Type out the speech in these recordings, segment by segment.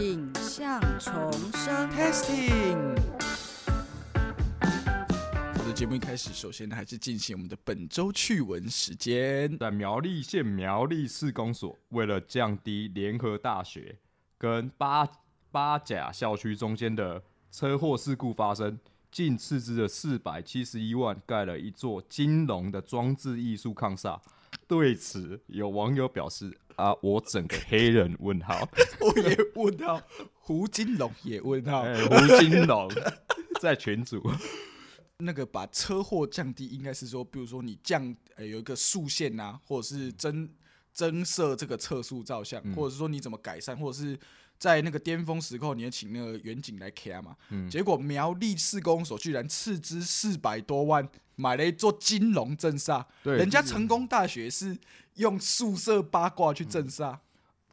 影像重生。Testing。我的节目一开始，首先呢还是进行我们的本周趣闻时间。在苗栗县苗栗市公所，为了降低联合大学跟八八甲校区中间的车祸事故发生，竟斥资了四百七十一万盖了一座金龙的装置艺术抗煞。对此，有网友表示：“啊，我整个黑人？”问号，我也问号，胡金龙也问号。哎，胡金龙 在群组，那个把车祸降低，应该是说，比如说你降呃有一个速线啊，或者是增增设这个测速照相，或者是说你怎么改善，或者是在那个巅峰时刻，你也请那个远景来 care 嘛。结果苗栗市公所居然斥资四百多万买了一座金融镇煞，对人家成功大学是用宿舍八卦去镇煞。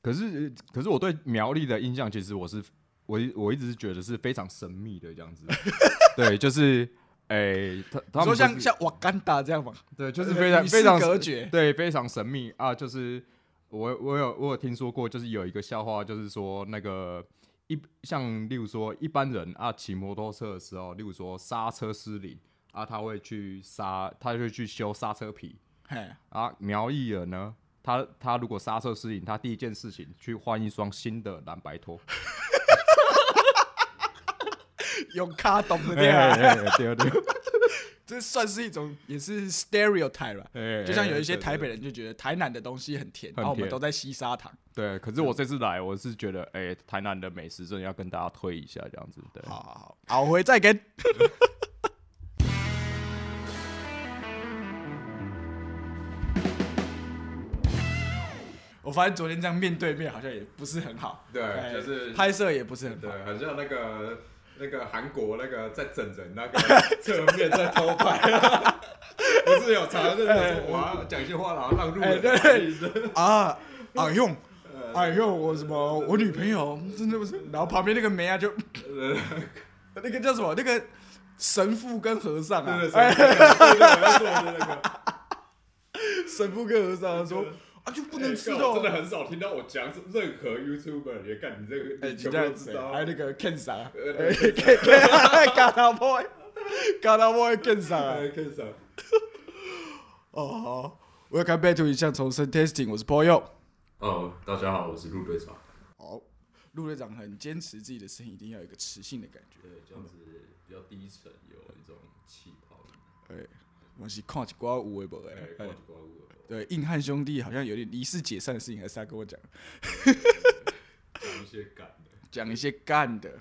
可是，可是我对苗栗的印象，其实我是我一我一直是觉得是非常神秘的这样子。对，就是，哎、他他们说像像瓦干达这样嘛，对，就是非常非常隔绝对，非常神秘啊。就是我我有我有听说过，就是有一个笑话，就是说那个一像例如说一般人啊骑摩托车的时候，例如说刹车失灵啊，他会去刹，他会去修刹车皮。嘿，啊，苗裔人呢，他他如果刹车失灵，他第一件事情去换一双新的蓝白拖。用卡懂的哎对啊。哎哎对对，这算是一种也是 stereotype 了。哎就像有一些台北人就觉得台南的东西很甜，然后我们都在吸砂糖。对，可是我这次来，我是觉得，哎、台南的美食真的要跟大家推一下，这样子。对，好好好，好回再跟。我发现昨天这样面对面好像也不是很好，对哎就是拍摄也不是很好。对，很像那个那个韩国那个在整人那个 侧面在偷拍，不是有常常就是说我要讲一些话，然后让路哎人对。啊啊用哎用我什么我女朋友真的不是，然后旁边那个梅啊就 那个叫什么？那个神父跟和尚啊。神父跟和尚说啊就不能吃哎肉，我真的很少听到我讲任何 YouTuber，你看你这个，哎，你全部这样子都知道。还有那个 Ken 啥，呃哎，Ken Ken 嘎达 boy，嘎达 boy Ken 啥。哦好，Welcome back to 影像重生 Testing，我是 Paul Yo。哦，大家好，我是陆队长。好，陆队长很坚持自己的声音一定要有一个磁性的感觉。对，这样子比较低沉，有一种气泡。哎，我是看一寡有诶无哎，诶，挂哎一挂物的对，硬汉兄弟好像有点离世解散的事情，还是他跟我讲，讲一些干的。讲一些干的。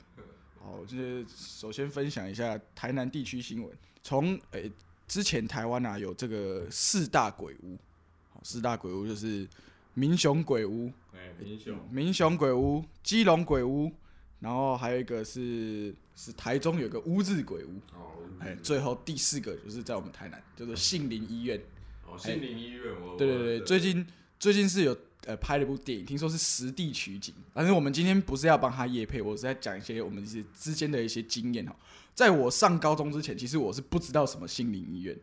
好，就是首先分享一下台南地区新闻。从诶、之前台湾啊有这个四大鬼屋，好，四大鬼屋就是民雄鬼屋、哎，民雄。民雄鬼屋、基隆鬼屋，然后还有一个是是台中有个乌日鬼屋，哦，哎、最后第四个就是在我们台南，叫做杏林医院。哦，心灵医院，我对对对，最近最近是有呃拍了一部电影，听说是实地取景。但是我们今天不是要帮他夜配，我是在讲一些我们一些之间的一些经验哈。在我上高中之前，其实我是不知道什么心灵医院。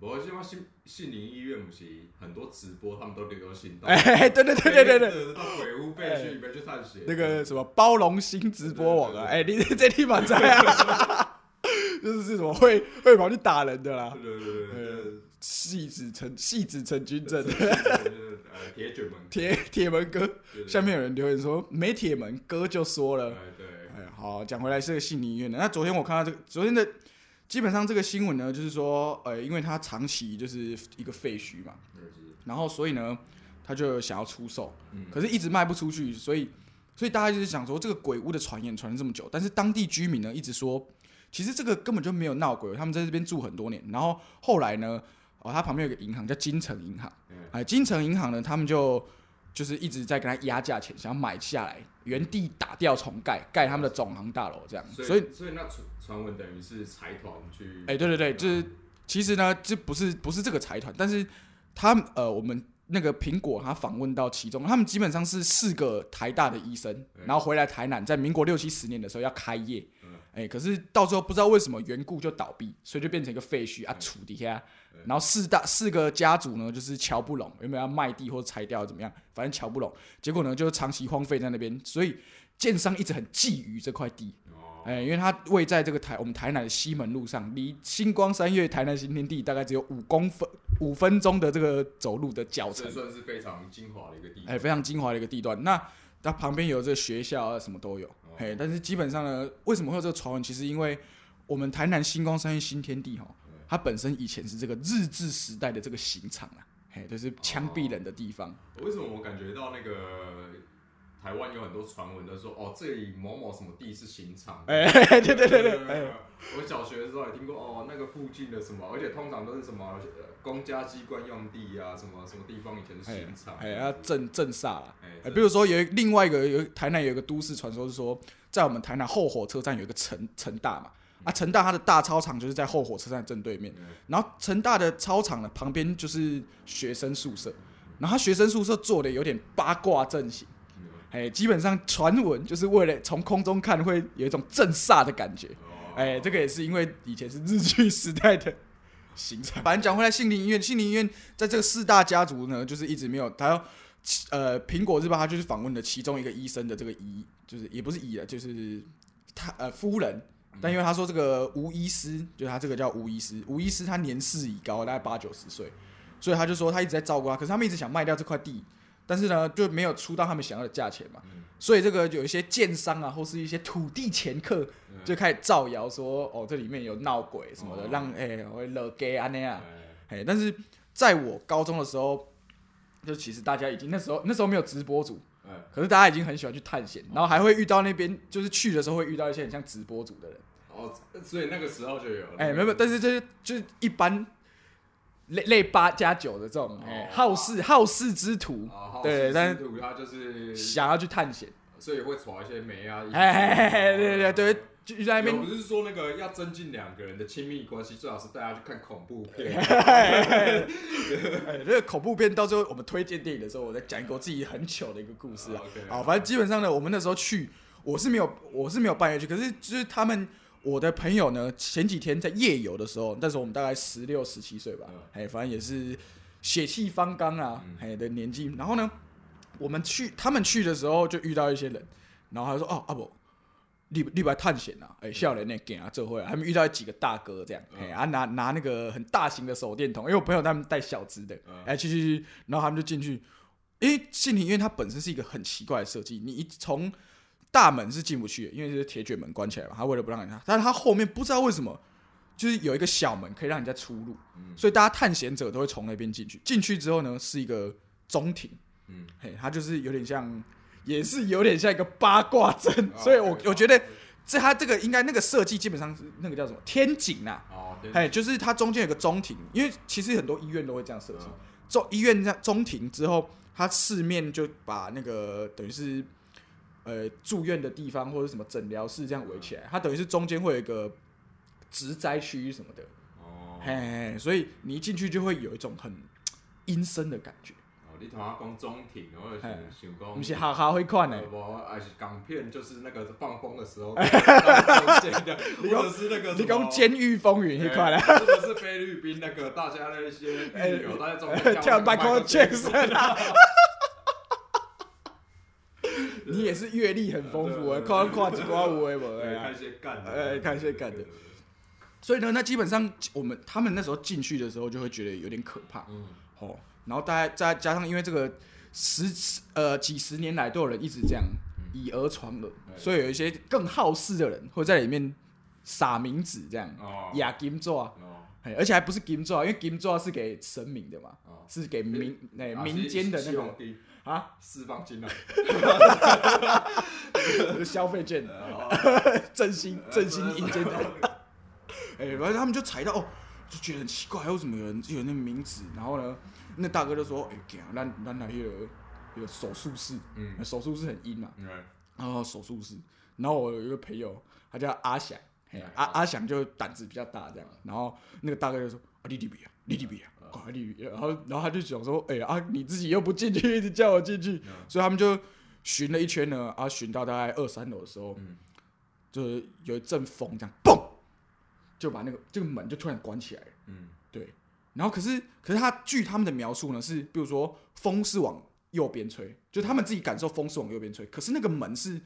我希望心心灵医院不是很多直播，他们都流行到。哎，对对对对对对，对，到鬼屋废墟里面去探险。那个什么包容新直播网啊，哎，你 这地方在啊，就是是什么会会跑去打人的啦，对，对对对对戏子成戏子陈君正。对，呃，铁卷门。铁铁门哥，下面有人留言说没铁门哥就说了，哎对，哎，好，讲回来是个信宁医院的。那昨天我看到这个，昨天的基本上这个新闻呢，就是说，呃，因为它长期就是一个废墟嘛，然后所以呢，他就想要出售，嗯。可是一直卖不出去，所以所以大家就是想说，这个鬼屋的传言传了这么久，但是当地居民呢一直说，其实这个根本就没有闹鬼，他们在这边住很多年，然后后来呢，哦，它旁边有个银行叫金城银行，嗯哎，金城银行呢，他们就就是一直在跟他压价钱，想要买下来，原地打掉重盖，盖他们的总行大楼这样，所以所以那传传闻等于是财团去。哎、对对对，就是其实呢，这不是不是这个财团，但是他们呃，我们那个苹果他访问到其中，他们基本上是四个台大的医生，然后回来台南，在民国六七十年的时候要开业，哎、可是到最后不知道为什么缘故就倒闭，所以就变成一个废墟啊，土底下。然后四大四个家族呢，就是瞧不拢，有没有要卖地或者拆掉怎么样，反正瞧不拢。结果呢，就长期荒废在那边，所以建商一直很觊觎这块地。哎、因为它位在这个台我们台南的西门路上，离星光三月台南新天地大概只有五公分五分钟的这个走路的脚程这，算是非常精华的一个地哎、非常精华的一个地段。那它旁边有这个学校啊，什么都有。嘿，但是基本上呢，为什么会有这个传闻？其实因为我们台南星光三月新天地哈，它本身以前是这个日治时代的这个刑场啊，嘿，就是枪毙人的地方。为什么我感觉到那个台湾有很多传闻都说，哦，这里某某什么地是刑场？哎、对对对对，哎、我小学的时候也听过，哦，那个附近的什么，而且通常都是什么呃公家机关用地啊，什么什么地方以前是刑场。哎，要镇镇煞啦。哎哎，比如说有另外一个有台南有一个都市传说是说，在我们台南后火车站有一个城城大嘛，啊，成大它的大操场就是在后火车站正对面，然后成大的操场呢旁边就是学生宿舍，然后它学生宿舍做的有点八卦阵型，哎，基本上传闻就是为了从空中看会有一种震煞的感觉，哎，这个也是因为以前是日剧时代的形成。反正讲回来，杏林医院，杏林医院在这个四大家族呢，就是一直没有，他要呃，苹果日报他就是访问了其中一个医生的这个姨，就是也不是姨了，就是他呃夫人。但因为他说这个吴医师，就是他这个叫吴医师，吴医师他年事已高，大概八九十岁，所以他就说他一直在照顾他，可是他们一直想卖掉这块地，但是呢就没有出到他们想要的价钱嘛，所以这个有一些建商啊，或是一些土地掮客就开始造谣说，哦这里面有闹鬼什么的，哦。让哎会惹 gay 啊那样。哎。哎，但是在我高中的时候，就其实大家已经那时候那时候没有直播主，哎。可是大家已经很喜欢去探险，然后还会遇到那边就是去的时候会遇到一些很像直播组的人。哦，所以那个时候就有。哎，没有，没有，但是就是一般类类八加九的这种哎哦好事好事之徒，哦，对但是是他就是，想要去探险。所以会耍一些媒啊。哎哎哎哎，对对对，就就在那边我不是说那个要增进两个人的亲密关系，最好是带他去看恐怖片。哎，这 个恐怖片到最后我们推荐电影的时候，我在讲一个我自己很糗的一个故事啊。OK 好，反正基本上呢，我们那时候去，我是没有我是没有半夜去，可是就是他们我的朋友呢，前几天在夜游的时候，那时候我们大概十六十七岁吧嗯，哎、反正也是血气方刚啊，哎、的年纪。然后呢，我们去他们去的时候就遇到一些人，然后他说哦阿伯。你你来探险啊？哎、笑脸那给啊，这会啊，他们遇到几个大哥这样，哎、嗯啊拿拿那个很大型的手电筒，因为我朋友他们带小只的，嗯哎、去去去，然后他们就进去，因为信庭医院它本身是一个很奇怪的设计，你一从大门是进不去的，因为是铁卷门关起来嘛，他为了不让人家，但是他后面不知道为什么，就是有一个小门可以让人家出入，嗯所以大家探险者都会从那边进去。进去之后呢，是一个中庭，嗯，嘿，它就是有点像，也是有点像一个八卦阵，哦所以我我觉得这它这个应该那个设计基本上是那个叫什么天井啊，哦，对哎，就是它中间有个中庭，因为其实很多医院都会这样设计。嗯中医院这样中庭之后，它四面就把那个等于是呃住院的地方或者什么诊疗室这样围起来，它等于是中间会有一个植栽区什么的，哦，嘿嘿嘿，所以你一进去就会有一种很阴森的感觉，哦，你同我讲中庭，我就想嘿想讲，不是好好会看的呃。无，还是港片，就是那个放风的时候，中间的，或者是那个你讲《监狱风云》一块的，啦，或者是菲律宾那个大家那些狱友，大家中间跳那个 Michael Jackson 啊。你也是阅历很丰富 啊，看看几瓜有诶无对，诶啊。看一。些干的，哎看一些干的。所以呢，那基本上我们他们那时候进去的时候就会觉得有点可怕嗯，哦。然后大家再加上因为这个十呃几十年来都有人一直这样以讹传讹，所以有一些更好事的人会在里面撒名字这样哦，压金爪，哦，哎而且还不是金座，因为金座是给神明的嘛，哦。是给民 哎啊民间的那种啊？四方金啊，消费券，的。振兴振兴阴间的。哎、反正他们就踩到哦，就觉得很奇怪，为什么有人有那个名字？然后呢，那大哥就说：“哎、欸，咱咱来那个有手术室，嗯。手术室很阴嘛，嗯，然后手术室，然后我有一个朋友，他叫阿翔，嘿嗯阿阿翔就胆子比较大这样，然后那个大哥就说：啊，你弟比啊，你弟比啊，快你里比啊，然后然后他就想说：哎、啊，你自己又不进去，一直叫我进去，嗯。所以他们就巡了一圈呢，啊，巡到大概二三楼的时候，嗯。就是有一阵风这样嘣，就把那个这个门就突然关起来。了。嗯，对，然后可是可是他据他们的描述呢，是比如说风是往右边吹，就他们自己感受风是往右边吹，可是那个门是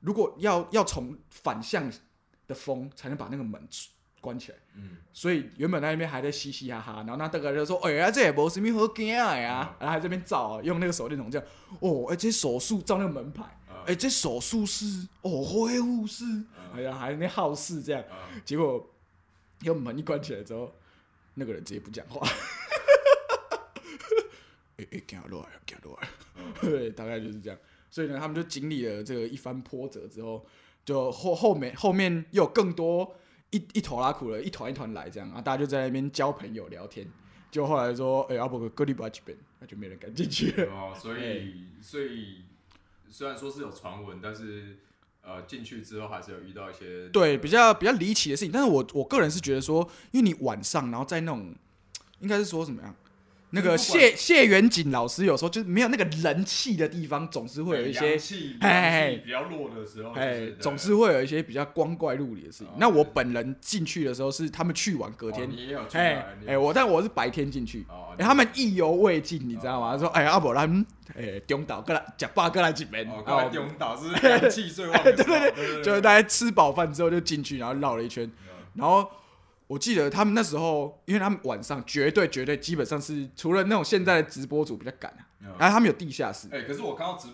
如果要要从反向的风才能把那个门关起来。嗯，所以原本在那边还在嘻嘻哈哈，然后那大哥就说：“哎呀，这也没什么好惊的呀。”然后还这边照啊，用那个手电筒这样，哦，哎，这手术照那个门牌，哎，这手术室，哦，恢复室，哎呀，还在那边好事这样，结果用门一关起来之后，那个人直接不讲话，哎 哎，给他落来，给他落来，对，大概就是这样。所以呢，他们就经历了这个一番波折之后，就后后面后面又有更多。一一头拉苦了，一团一团来这样啊，大家就在那边交朋友聊天。就后来说，哎，阿伯哥，隔离不这边，那就没人敢进去了。哦，所以所以虽然说是有传闻，但是呃，进去之后还是有遇到一些对比较比较离奇的事情。但是我我个人是觉得说，因为你晚上然后在那种，应该是说什么样？那个谢谢元景老师有时候就是没有那个人气的地方，总是会有一些哎比较弱的时候，哎，总是会有一些比较光怪陆离的事情。那我本人进去的时候是他们去完隔天，哎哎，我但我是白天进去，哎，他们意犹未尽，你知道吗？说哎阿伯来，哎中岛过来，假爸过来几边，然后中岛是人气最旺，对对对，就是大家吃饱饭之后就进去，然后绕了一圈，然后。我记得他们那时候，因为他们晚上绝对绝对基本上是除了那种现在的直播主比较赶啊，然后他们有地下室。哎，可是我看到直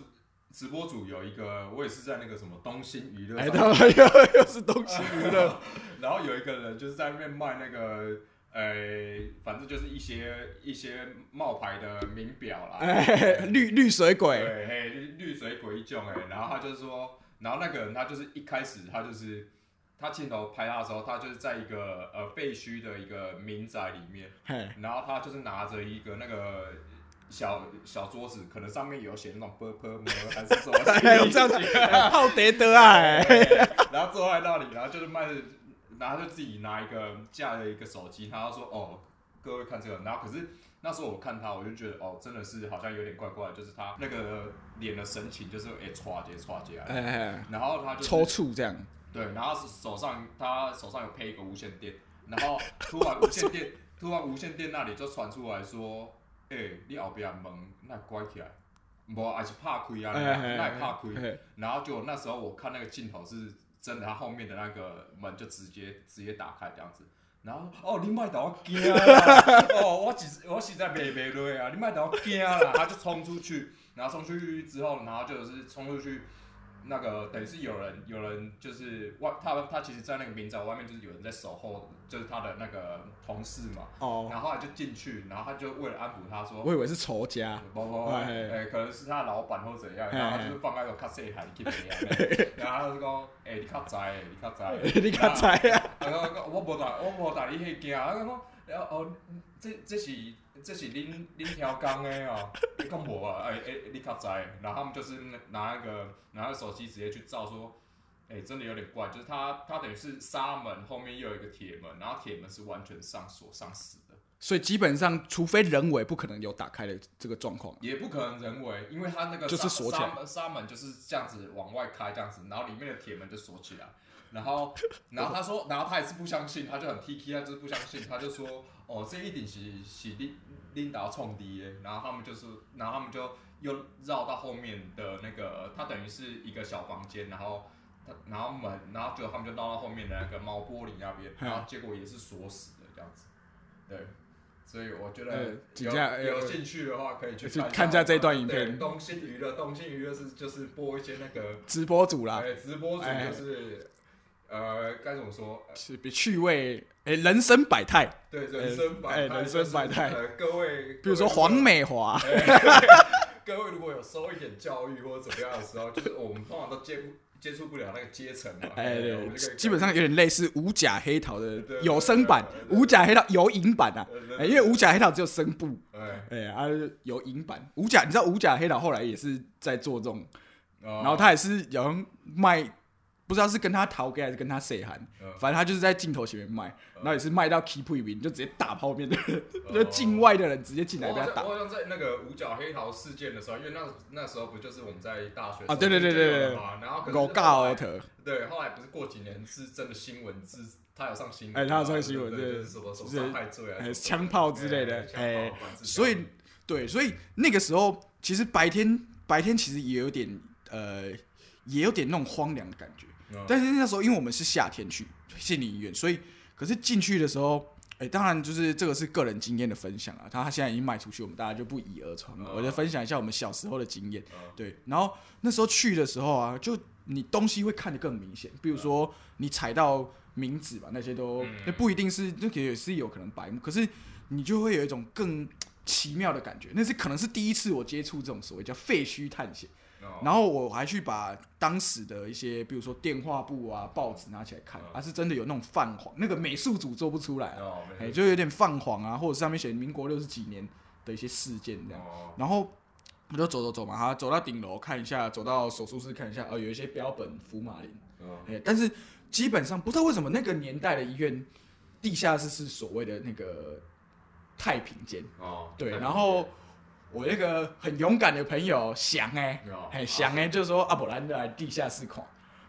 直播组有一个，我也是在那个什么东兴娱乐，哎，又又是东兴娱乐，然后有一个人就是在那边卖那个，呃，反正就是一些一些冒牌的名表啦，绿绿水鬼，对，绿绿水鬼一种哎，然后他就是说，然后那个人他就是一开始他就是。他镜头拍他的时候，他就是在一个呃废墟的一个民宅里面，然后他就是拿着一个那个小小桌子，可能上面有写那种 “purple” 还是什么，有这样子泡得得啊，然后坐在那里，然后就是卖，然后就自己拿一个架了一个手机，他说：“哦，各位看这个。”然后可是那时候我看他，我就觉得哦，真的是好像有点怪怪，就是他那个脸的神情就是哎歘接歘接哎，然后他就抽搐这样。对，然后是手上，他手上有配一个无线电，然后突然无线电，突然无线电那里就传出来说，哎，你后边门那关起来，无还是怕开啊，那也怕开，然后就那时候我看那个镜头是真的，他后面的那个门就直接直接打开这样子，然后哦，你卖到我惊啊，哦，我实我实在袂袂落啊，你卖到我惊啦，他就冲出去，然后冲出去之后，然后就是冲出去。那个等于是有人，有人就是外他他其实，在那个民宅外面就是有人在守候，就是他的那个同事嘛。哦。然后后来就进去，然后他就为了安抚他说。我以为是仇家。不不，哎，可能是他老板或怎样，然后他就是放那个卡西海去 然后他就讲，哎，你卡在，你卡在。你卡在啊！我无带，我无带你去惊。他讲，哦，这这是。这是恁恁条工的哦，你讲无啊？哎哎，你较知，然后他们就是拿那个拿个手机直接去照，说，哎，真的有点怪，就是他他等于是纱门后面又有一个铁门，然后铁门是完全上锁上死的，所以基本上除非人为，不可能有打开的这个状况，也不可能人为，因为他那个就是锁起来，纱门就是这样子往外开这样子，然后里面的铁门就锁起来。然后，然后他说，然后他也是不相信，他就很 T K，他就是不相信，他就说，哦，这一定是是领领导冲的，然后他们就是，然后他们就又绕到后面的那个，他等于是一个小房间，然后他，然后门，然后就他们就绕到后面的那个猫玻璃那边，然后结果也是锁死的这样子，对，所以我觉得有有兴趣的话可以去看一下这段影片。东兴娱乐，东兴娱乐是就是播一些那个直播主啦，对，直播主就是。呃，该怎么说？是比趣味，哎，人生百态。对，人生百，哎，人生百态。各位，比如说黄美华。各位如果有受 一点教育或者怎么样的时候，就是我们通常都接接触不了那个阶层嘛。哎，对，基本上有点类似五甲黑桃的有声版，五甲黑桃有影版啊。因为五甲黑桃只有声部。哎，哎，啊，有影版。五甲，你知道五甲黑桃后来也是在做这种，然后他也是有人卖。不知道是跟他逃给还是跟他 say 寒，嗯。反正他就是在镜头前面卖，然后也是卖到 keep 一名，就直接打泡面的人，就哦境外的人直接进来被他打。我好像在那个五角黑桃事件的时候，因为那那时候不就是我们在大学啊对对对对对然后可是奥特，对，后来不是过几年是真的新闻，是他有上新闻，哎他有上新闻对，什么什么是伤害罪啊，哎枪炮之类的哎所以对，所以那个时候其实白天白天其实也有点呃，也有点那种荒凉的感觉。嗯但是那时候因为我们是夏天去心理医院，所以可是进去的时候，哎、当然就是这个是个人经验的分享啊。他他现在已经卖出去，我们大家就不以讹传讹。嗯我就分享一下我们小时候的经验。嗯对，然后那时候去的时候啊，就你东西会看得更明显，比如说你踩到名字吧，那些都嗯那不一定是，那个也是有可能白目，可是你就会有一种更奇妙的感觉。那是可能是第一次我接触这种所谓叫废墟探险。哦。然后我还去把当时的一些，比如说电话簿啊、报纸拿起来看，嗯还、是真的有那种泛黄，那个美术组做不出来哎、就有点泛黄啊，或者上面写民国六十几年的一些事件这样。哦。然后我就走走走嘛，哈，走到顶楼看一下，走到手术室看一下，哦，有一些标本福马林，嗯哎、但是基本上不知道为什么那个年代的医院地下室是所谓的那个太平间，哦，对，然后我那个很勇敢的朋友翔哎、哦嘿，想哎，就是说啊，不然来地下室看。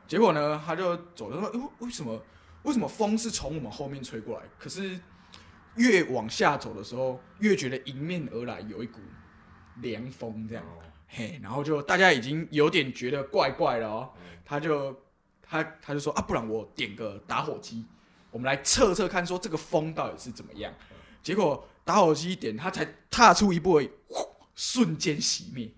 结果呢，他就走了说，诶为什么为什么风是从我们后面吹过来？可是越往下走的时候，越觉得迎面而来有一股凉风，这样。哦嘿，然后就大家已经有点觉得怪怪了哦。嗯他就他他就说啊，不然我点个打火机，我们来测测看，说这个风到底是怎么样。结果打火机一点，他才踏出一步而已，呼瞬间熄灭。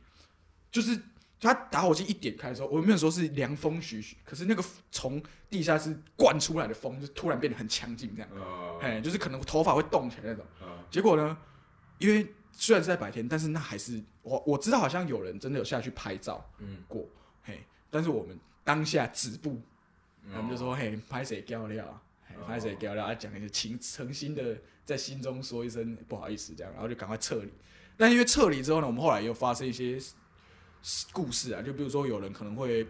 就是他打火机一点开的时候，我没有说是凉风徐徐，可是那个从地下室灌出来的风，就突然变得很强劲，这样，呃哎，就是可能头发会动起来那种。呃结果呢，因为虽然是在白天，但是那还是我我知道好像有人真的有下去拍照嗯，过，嘿，但是我们当下止步，嗯我们就说嘿，拍谁掉料啊，拍谁掉料啊，讲一些情诚心的在心中说一声不好意思这样，然后就赶快撤离。但因为撤离之后呢，我们后来又发生一些故事啊，就比如说有人可能会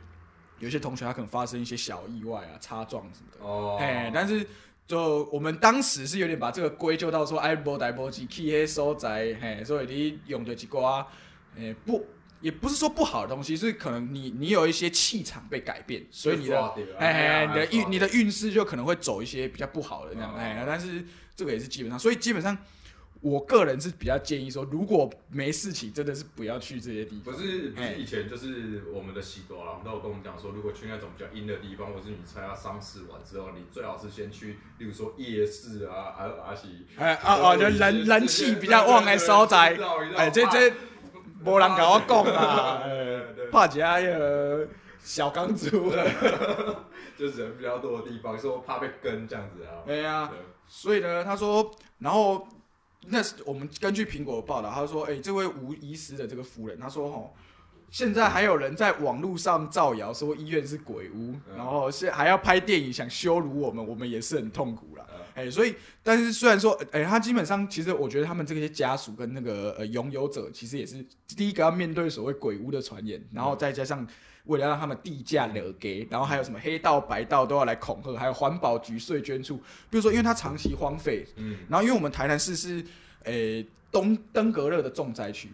有一些同学他可能发生一些小意外啊、擦撞什么的，哦，哎，但是就我们当时是有点把这个归咎到说，哎，波代无志去迄所在，嘿，所以你用的一寡，诶，不，也不是说不好的东西，是可能你你有一些气场被改变，所以你的，哎哎，你的运你的运势就可能会走一些比较不好的那样，哦。哎，但是这个也是基本上，所以基本上。我个人是比较建议说，如果没事情，真的是不要去这些地方。不是不哎是以前就是我们的喜多郎，都有跟我们讲说，如果去那种比较阴的地方，或是你参加丧事完之后，你最好是先去，例如说夜市啊，啊啊是，哎啊哦，就人人气比较旺的所在，哎，这这无人跟我讲啊，呃怕一下迄个小钢珠。就是人比较多的地方，说怕被跟这样子啊。对呀，所以呢，他说，然后那是我们根据苹果的报道，他说，哎、这位无遗失的这个夫人，他说，吼，现在还有人在网络上造谣说医院是鬼屋，嗯然后现还要拍电影想羞辱我们，我们也是很痛苦啦。嗯哎、所以，但是虽然说，哎、他基本上，其实我觉得他们这些家属跟那个呃拥有者，其实也是第一个要面对所谓鬼屋的传言，然后再加上为了让他们地价惹给，然后还有什么黑道白道都要来恐吓，还有环保局税捐处，比如说因为它长期荒废，嗯，然后因为我们台南市是诶、东登革热的重灾区，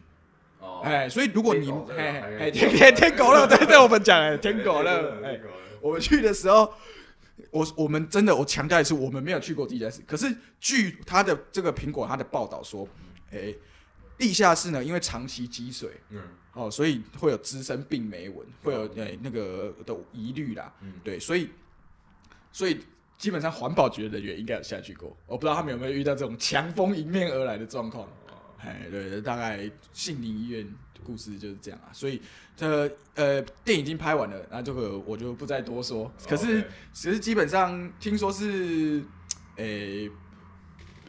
哦，哎、所以如果你天狗热嘿还有嘿天天天狗热，对对，我们讲哎天狗热，哎、我们去的时候，我我们真的我强调一次，我们没有去过地下室。可是据他的这个苹果他的报道说，诶、地下室呢，因为长期积水，嗯哦，所以会有滋生病媒蚊，会有诶、那个的疑虑啦。嗯，对，所以所以基本上环保局的人员应该有下去过，我不知道他们有没有遇到这种强风迎面而来的状况。哦哎，对，大概杏林医院的故事就是这样啊。所以这呃电影已经拍完了，那这个我就不再多说。可是其实基本上听说是，诶、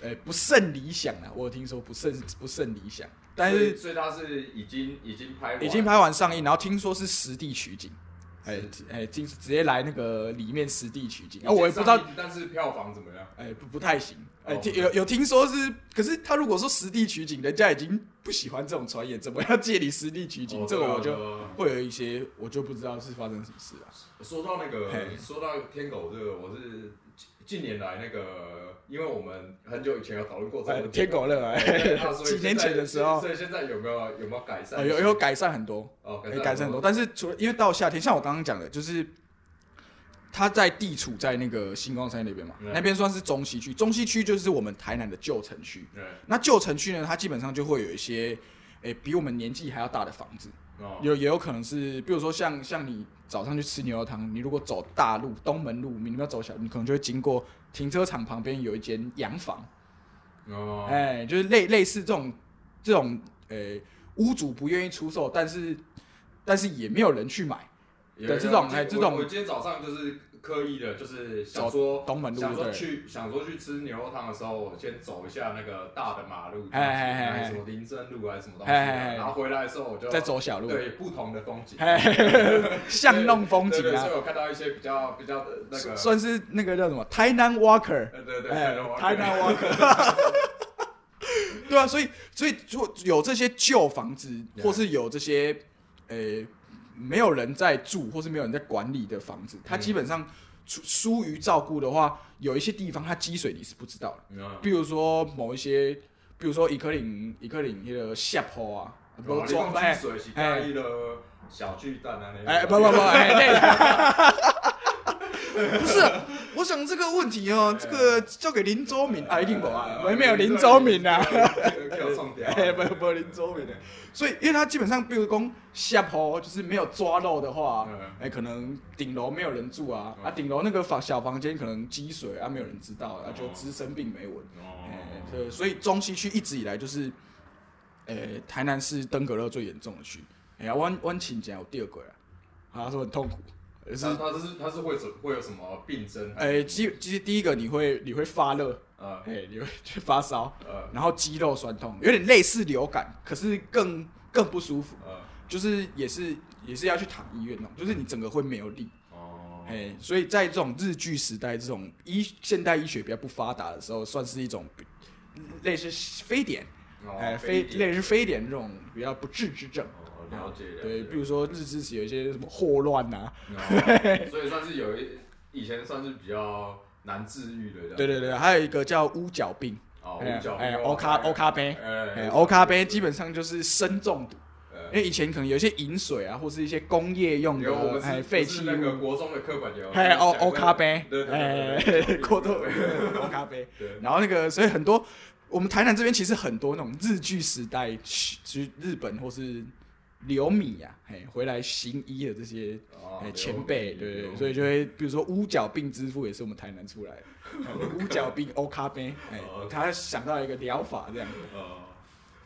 诶、不甚理想啊，我有听说不甚不甚理想，但是所以他是已经已经拍完已经拍完上映，然后听说是实地取景，哎哎，直直接来那个里面实地取景啊，我也不知道，但是票房怎么样？哎，不不太行。哎，哦听有有听说是，可是他如果说实地取景，人家已经不喜欢这种传言，怎么要借你实地取景？哦这个我就会有一些，我就不知道是发生什么事啊。说到那个嘿，说到天狗这个，我是近近年来那个，因为我们很久以前有讨论过这个天狗乐啊对啊所以几年前的时候所以现在有没有有没有改善？呃有有改善很多，哦，哎改善很多。但是除了因为到夏天，像我刚刚讲的，就是它在地处在那个星光山那边嘛，嗯那边算是中西区。中西区就是我们台南的旧城区。对，那旧城区呢，它基本上就会有一些，诶、比我们年纪还要大的房子，哦，有也有可能是，比如说像像你早上去吃牛肉汤，你如果走大路东门路，你们要走小，你可能就会经过停车场旁边有一间洋房，哦，哎、就是类类似这种这种，诶、屋主不愿意出售，但是但是也没有人去买，有对这种哎这种我今天早上就是刻意的，就是想走说东门路想说对去想说去吃牛肉汤的时候，我先走一下那个大的马路，哎什么林森路还是什么东西然后回来的时候我就再走小路，对不同的风景，嘿 巷弄风景啊。所以，我看到一些比较比较的那个，算是那个叫什么台南 Walker。对对对，台南 Walker，对啊，所以所以如果有这些旧房子或是有这些呃没有人在住，或是没有人在管理的房子，它嗯。基本上疏疏于照顾的话，有一些地方它积水你是不知道的，嗯。比如说某一些，比如说一颗岭一颗岭那个下坡啊，不哦你装讲积水是哎介意了小巨蛋啊那个，哎，不不不，哎，那 不是，我想这个问题哦，这个交给林周敏啊，一定不啊，没没有林周敏啊，哎，不不林周敏的，所以因为他基本上，比如说下坡就是没有抓漏的话嗯，哎，可能顶楼没有人住啊，嗯。啊，顶楼那个房小房间可能积水啊，没有人知道，啊，就哦滋生病没闻，哎，哦，对，所以中西区一直以来就是，呃，台南市登革热最严重的区，哎呀，湾湾请讲有第二个啊，他，说很痛苦，呃是他他是它是会怎会有什么病症？哎，基其实第一个你会你会发热，呃哎，你会去发烧，呃然后肌肉酸痛，有点类似流感，可是更更不舒服，呃就是也是也是要去躺医院那种，就是你整个会没有力，哦，哎，所以在这种日据时代，这种医现代医学比较不发达的时候，算是一种比类似非典，哦哎，非类似非典这种比较不治之症。哦，了解了解。对，比如说日治时有一些什么霍乱呐、哦 所以算是有一以前算是比较难治愈的。对对对，还有一个叫乌角病，哦，哎五角哎，欧卡欧卡杯，哎哎，欧卡杯基本上就是砷中毒，因呃，为以前可能有一些饮水啊，或是一些工业用的哎是废弃不是那个物，国中的课本有，哎，欧讲过欧咖啡哎过多欧咖啡，对，然后那个所以很多我们台南这边其实很多那种日剧时代去去日本或是留米呀、啊，哎，回来行医的这些哦哎，前辈，对对对，所以以就会比如说乌角病之父也是我们台南出来的，哎乌角病欧咖啡，哎哦，他想到一个疗法这样，呃，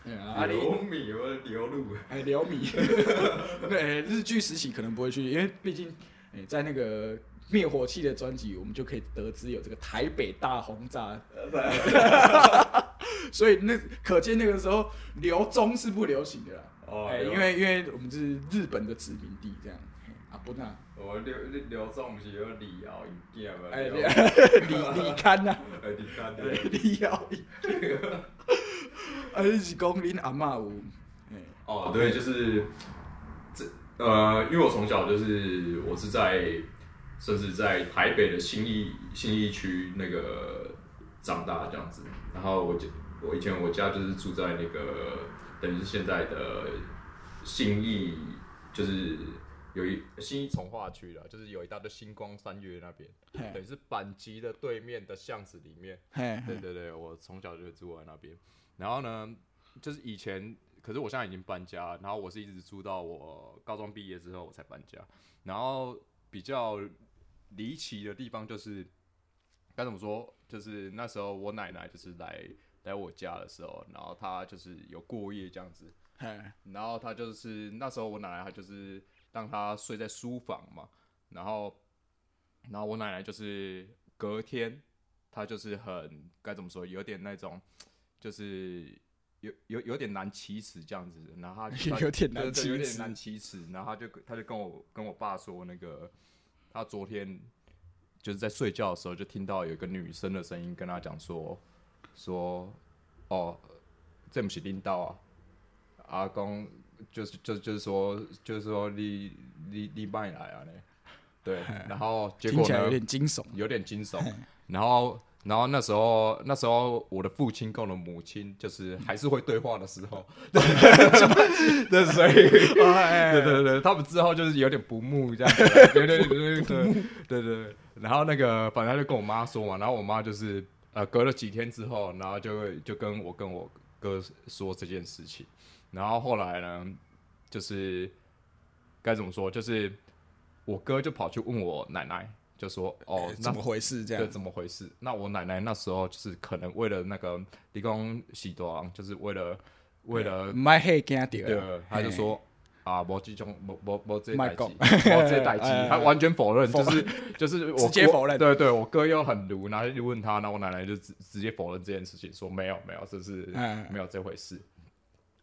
哎呀啊你流米或者流露，哎留米，对日剧时期可能不会去，因为毕竟哎在那个灭火器的专辑，我们就可以得知有这个台北大轰炸，所以那可见那个时候留中是不流行的啦，哦哎，因为因为我们是日本的殖民地这样，哎啊不那。我刘刘总不是有李敖影片吗？哎，流李李刊呐，哎，你看对，对。李敖，啊，你是讲恁阿嬷有，哎，哦，对，就是这呃，因为我从小就是我是在甚至在台北的新义新义区那个长大这样子，然后我家我以前我家就是住在那个等于是现在的信义，就是有一新义从化区了，就是有一大堆星光三月那边，等于是板级的对面的巷子里面。嘿，对对对，我从小就住在那边。然后呢，就是以前，可是我现在已经搬家，然后我是一直住到我高中毕业之后我才搬家。然后比较离奇的地方就是，该怎么说？就是那时候我奶奶就是来来我家的时候，然后他就是有过夜这样子。嘿，然后他就是那时候我奶奶她就是让他睡在书房嘛，然后然后我奶奶就是隔天她就是很该怎么说，有点那种就是有有有点难启齿这样子，然后他他 有点难启齿难启齿，然后他就他就跟我跟我爸说，那个他昨天就是在睡觉的时候就听到有一个女生的声音跟他讲说说哦，这不是领导啊，阿公就是就就是说就是说你你你卖来啊呢，对，然后结果呢有点惊悚。有点惊悚。然后，然后那时候，那时候我的父亲跟我的母亲就是还是会对话的时候，对，所以，对对对，他们之后就是有点不睦这样。子，对对对对对对对。然后那个，反正他就跟我妈说嘛，然后我妈就是呃，隔了几天之后，然后就会就跟我跟我哥说这件事情。然后后来呢，就是该怎么说，就是我哥就跑去问我奶奶，就说哦，那怎么回事？这对，样怎么回事？那我奶奶那时候就是可能为了那个理工喜多昂，就是为了为了卖黑惊对掉，，他就说啊，无这种无无无这代志，无这代志，哎他完全否认，就是就是我我直接否认对对，我哥又很鲁，然后就问他，然后我奶奶就直直接否认这件事情，说没有没有，这是嗯没有这回事。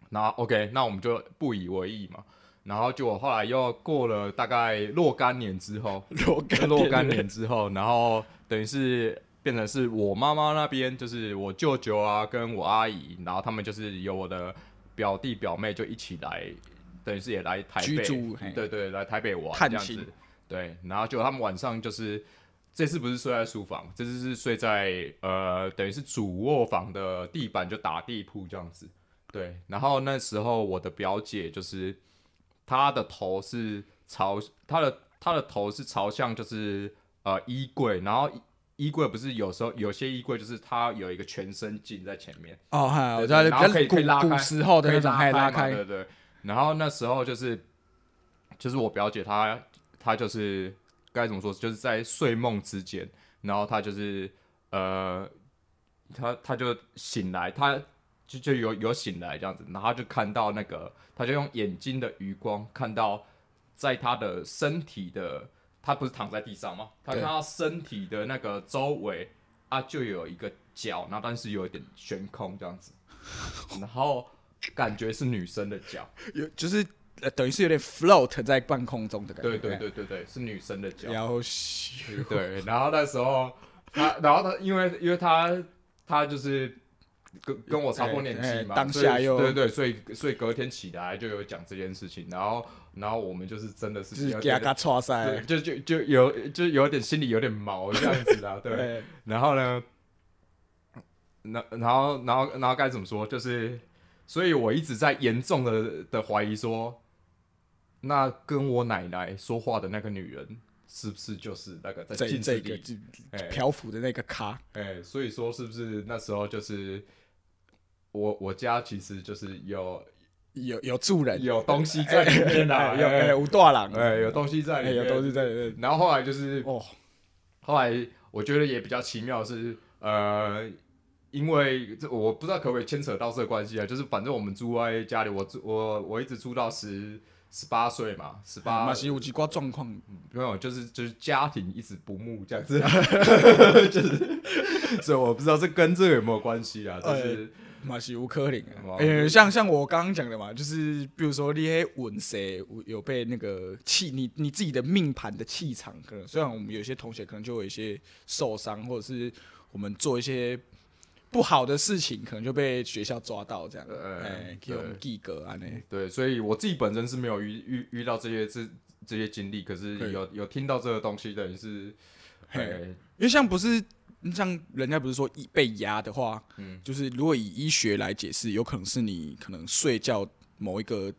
然后 OK，那我们就不以为意嘛。然后就我后来又过了大概若干年之后，若干若干年之后，然后等于是变成是我妈妈那边，就是我舅舅啊，跟我阿姨，然后他们就是有我的表弟表妹就一起来，等于是也来台北居住嘿。对对，来台北玩探亲这样子，对，然后就他们晚上就是这次不是睡在书房，这次是睡在呃，等于是主卧房的地板就打地铺这样子，对，然后那时候我的表姐就是她的头是朝她的她的头是朝向就是呃衣柜，然后衣衣柜不是有时候有些衣柜就是它有一个全身镜在前面，哦，嗨，我对知道，对然后可以可以拉开古时候的那种，可以拉开，对对。然后那时候就是就是我表姐她她就是该怎么说，就是在睡梦之间，然后她就是呃，她她就醒来，她就就有有醒来这样子，然后就看到那个，她就用眼睛的余光看到在她的身体的，她不是躺在地上吗？她看到身体的那个周围啊，就有一个脚，然后但是有一点悬空这样子，然后感觉是女生的脚，有就是呃等于是有点 float 在半空中的感觉。对对对对对，是女生的脚，然后对，然后那时候他，然后他因为因为他他就是跟跟我差不多年纪嘛，当下又对对，所以所以隔天起来就有讲这件事情，然后然后我们就是真的是有点就是给他嘎戳，塞，就就就有就有点心里有点毛这样子啊，对，对，然后呢，那然后然后然后该怎么说？就是，所以我一直在严重的的怀疑说，那跟我奶奶说话的那个女人，是不是就是那个在这镜子里？漂浮的那个咖，哎、所以说是不是那时候就是我我家其实就是有有有住人，有东西在里面啦，哎有哎。哎五大郎，哎有东西在里哎面，有东西在里面，然后后来就是哦，后来我觉得也比较奇妙是，呃，因为这我不知道可不可以牵扯到这个关系啊，就是反正我们住在家里，我住我我一直住到十十八岁嘛，十八马西有几挂状况，没有，就是就是家庭一直不睦这样子，就是，所以我不知道这跟这个有没有关系啊，就是。马西乌科林呃，像像我刚刚讲的嘛，就是比如说你些稳谁有被那个气，你你自己的命盘的气场，可能虽然我们有些同学可能就有一些受伤，或者是我们做一些不好的事情，可能就被学校抓到这样，呃哎，给我们记格啊那，对，所以我自己本身是没有遇遇遇到这些这这些经历，可是有有听到这个东西，等于是，嘿。哎。因为像不是像人家不是说一被压的话，嗯。就是如果以医学来解释，有可能是你可能睡觉某一个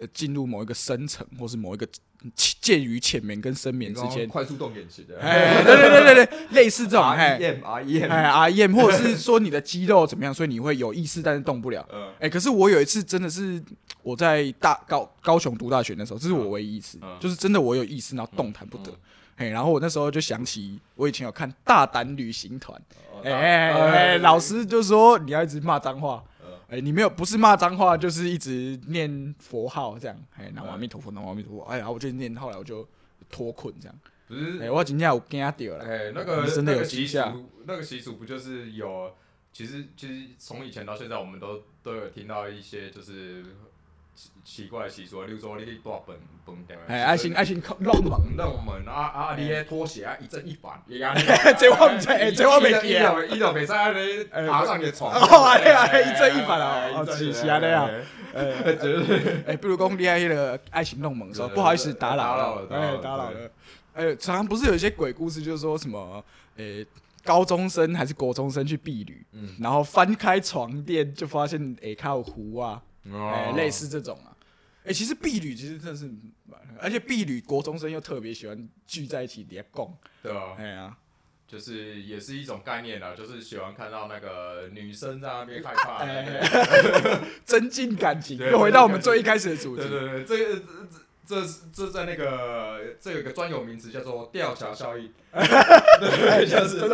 呃进入某一个深层，或是某一个介于浅眠跟深眠之间，快速动眼期的，哎，对对对对对，类似这种，R 哎 E M R E 哎 E M，或者是说你的肌肉怎么样，所以你会有意识，但是动不了。嗯。哎、可是我有一次真的是我在大高高雄读大学那时候，这是我唯一一次，嗯。就是真的我有意识，然后动弹不得。嗯哎、然后我那时候就想起我以前有看《大胆旅行团》，哎哎，老师就说你要一直骂脏话，嗯哎、你没有不是骂脏话，就是一直念佛号这样，哎，南无阿弥陀佛，南无阿弥陀佛，哎，然后我就念，后来我就脱困这样，哎、不是，我今天有惊到了，哎，那个真的有那个习俗那个习俗不就是有其实其实从以前到现在，我们都都有听到一些就是奇奇怪的习俗，例如说你去大饭饭店，哎，爱心爱心弄门，弄门啊啊！你的拖鞋啊一正一反，这我唔知，哎，这我袂记啊，伊就袂使安尼爬上个床，哦，哎呀，一正一反啊，哦，是是安尼啊，哎，哎，比如讲你爱迄个爱情弄门，说不好意思打扰了，哎，打扰了，哎，常常不是有一些鬼故事，就是说什么，诶。高中生还是国中生去避旅，嗯，然后翻开床垫就发现哎，靠湖啊，哎，类似这种啊，哎，其实婢女其实真的是，而且婢女国中生又特别喜欢聚在一起叠供，对啊，哎呀，就是也是一种概念啦，就是喜欢看到那个女生在那边害怕，增进感情，又回到我们最一开始的主题，对对对，这个这。这这这在那个这有个专有名词叫做吊桥效应，对，就是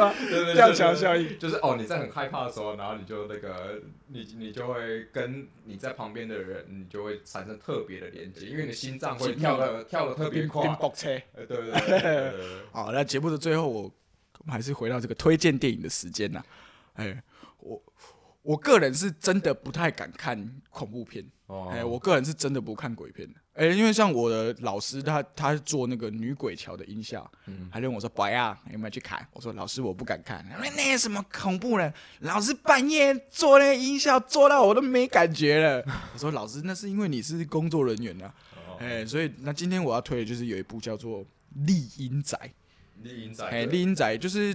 吊桥效应，就是哦你在很害怕的时候，然后你就那个你你就会跟你在旁边的人，你就会产生特别的连接，因为你心脏会跳的跳的特别快，车，对对对。好，那节目的最后，我我们还是回到这个推荐电影的时间呐。哎，我我个人是真的不太敢看恐怖片，哎，我个人是真的不看鬼片的。哎，因为像我的老师，他他是做那个女鬼桥的音效，他就问我说：“白啊，有没有去看？”我说：“老师，我不敢看，那什么恐怖呢？老师半夜做那个音效，做到我都没感觉了。”我说：“老师，那是因为你是工作人员啊。”哎，所以那今天我要推的就是有一部叫做《丽音仔》，丽音仔，哎，丽音仔就是。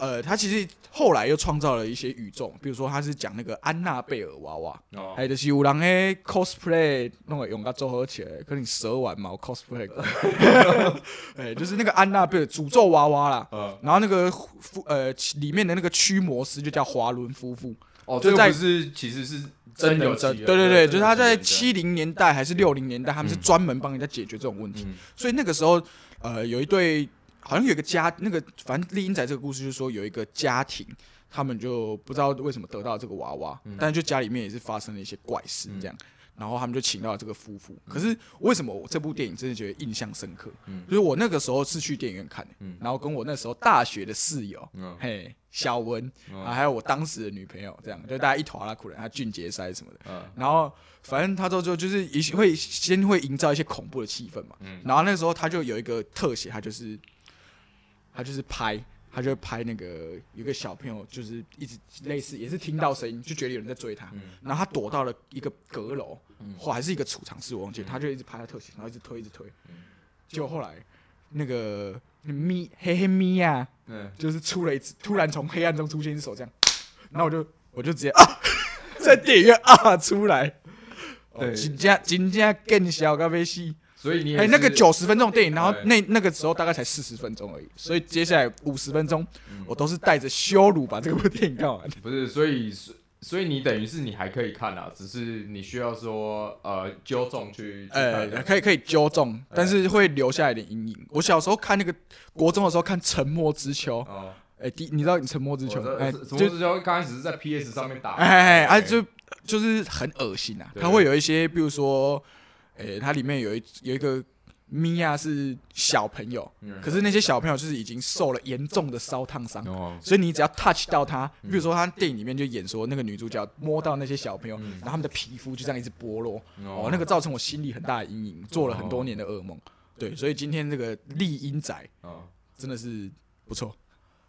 呃，他其实后来又创造了一些宇宙，比如说他是讲那个安娜贝尔娃娃，还有就是有人诶 cosplay 弄个用个组合起来，跟你蛇丸嘛 cosplay，哎，就是那个安娜贝尔诅咒娃娃啦，然后那个夫呃里面的那个驱魔师就叫华伦夫妇，哦，就在是其实是真的真，对对对，就是他在七零年代还是六零年代，他们是专门帮人家解决这种问题，所以那个时候呃有一对。好像有个家，那个反正丽英仔这个故事就是说有一个家庭，他们就不知道为什么得到这个娃娃，但是就家里面也是发生了一些怪事这样，然后他们就请到了这个夫妇。可是为什么我这部电影真的觉得印象深刻？就是我那个时候是去电影院看的，然后跟我那时候大学的室友，嘿，小文啊，还有我当时的女朋友，这样就大家一团拉苦人，他俊杰塞什么的，然后反正他都就就是一会先会营造一些恐怖的气氛嘛，然后那时候他就有一个特写，他就是。他就是拍，他就拍那个有个小朋友，就是一直类似也是听到声音，就觉得有人在追他，然后他躲到了一个阁楼，或还是一个储藏室，我忘记，他就一直拍他特写，然后一直推，一直推，结果后来那个咪黑黑咪呀，就是出了一只，突然从黑暗中出现一只手，这样，然后我就我就直接啊，在电影院啊！出来，对，真正真正更小个被戏。所以你哎，那个九十分钟电影，然后那那个时候大概才四十分钟而已，所以接下来五十分钟，我都是带着羞辱把这部电影看完。不是，所以所以你等于是你还可以看啊，只是你需要说呃纠正去。呃，可以可以纠正，但是会留下一点阴影。我小时候看那个国中的时候看《沉默之秋》，哦，哎，第你知道《沉默之球》？哎，《沉默之球》刚开始是在 PS 上面打，哎哎哎，就就是很恶心啊，它会有一些，比如说。诶，它里面有一有一个米娅是小朋友，可是那些小朋友就是已经受了严重的烧烫伤，所以你只要 touch 到他，比如说他电影里面就演说那个女主角摸到那些小朋友，然后他们的皮肤就这样一直剥落，哦，那个造成我心里很大的阴影，做了很多年的噩梦。对，所以今天这个丽英仔真的是不错。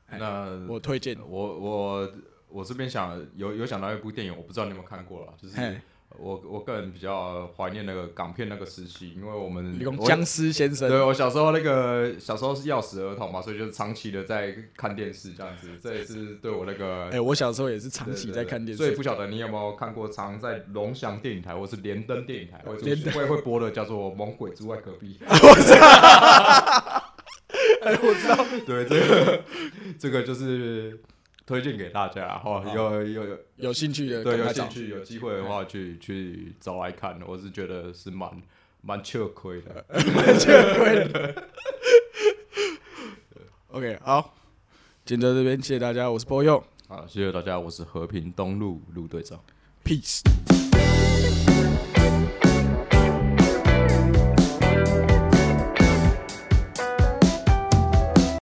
那我推荐，我我我这边想有有想到一部电影，我不知道你有没有看过了，就是。我我个人比较怀念那个港片那个时期，因为我们僵尸先生，对我小时候那个小时候是钥匙儿童嘛，所以就是长期的在看电视这样子，这也是对我那个哎，我小时候也是长期在看电视，所以不晓得你有没有看过常在龙翔电影台或是连登电影台会会会播的叫做《猛鬼之外隔壁》，哎，我知道，对这个这个就是。推荐给大家哈，有有有有兴趣的，对，有兴趣有机会的话去去找来看，我是觉得是蛮蛮吃亏的，蛮吃亏的。OK，好，今天到这边，谢谢大家，我是波佑，好，谢谢大家，我是和平东路陆队长，Peace。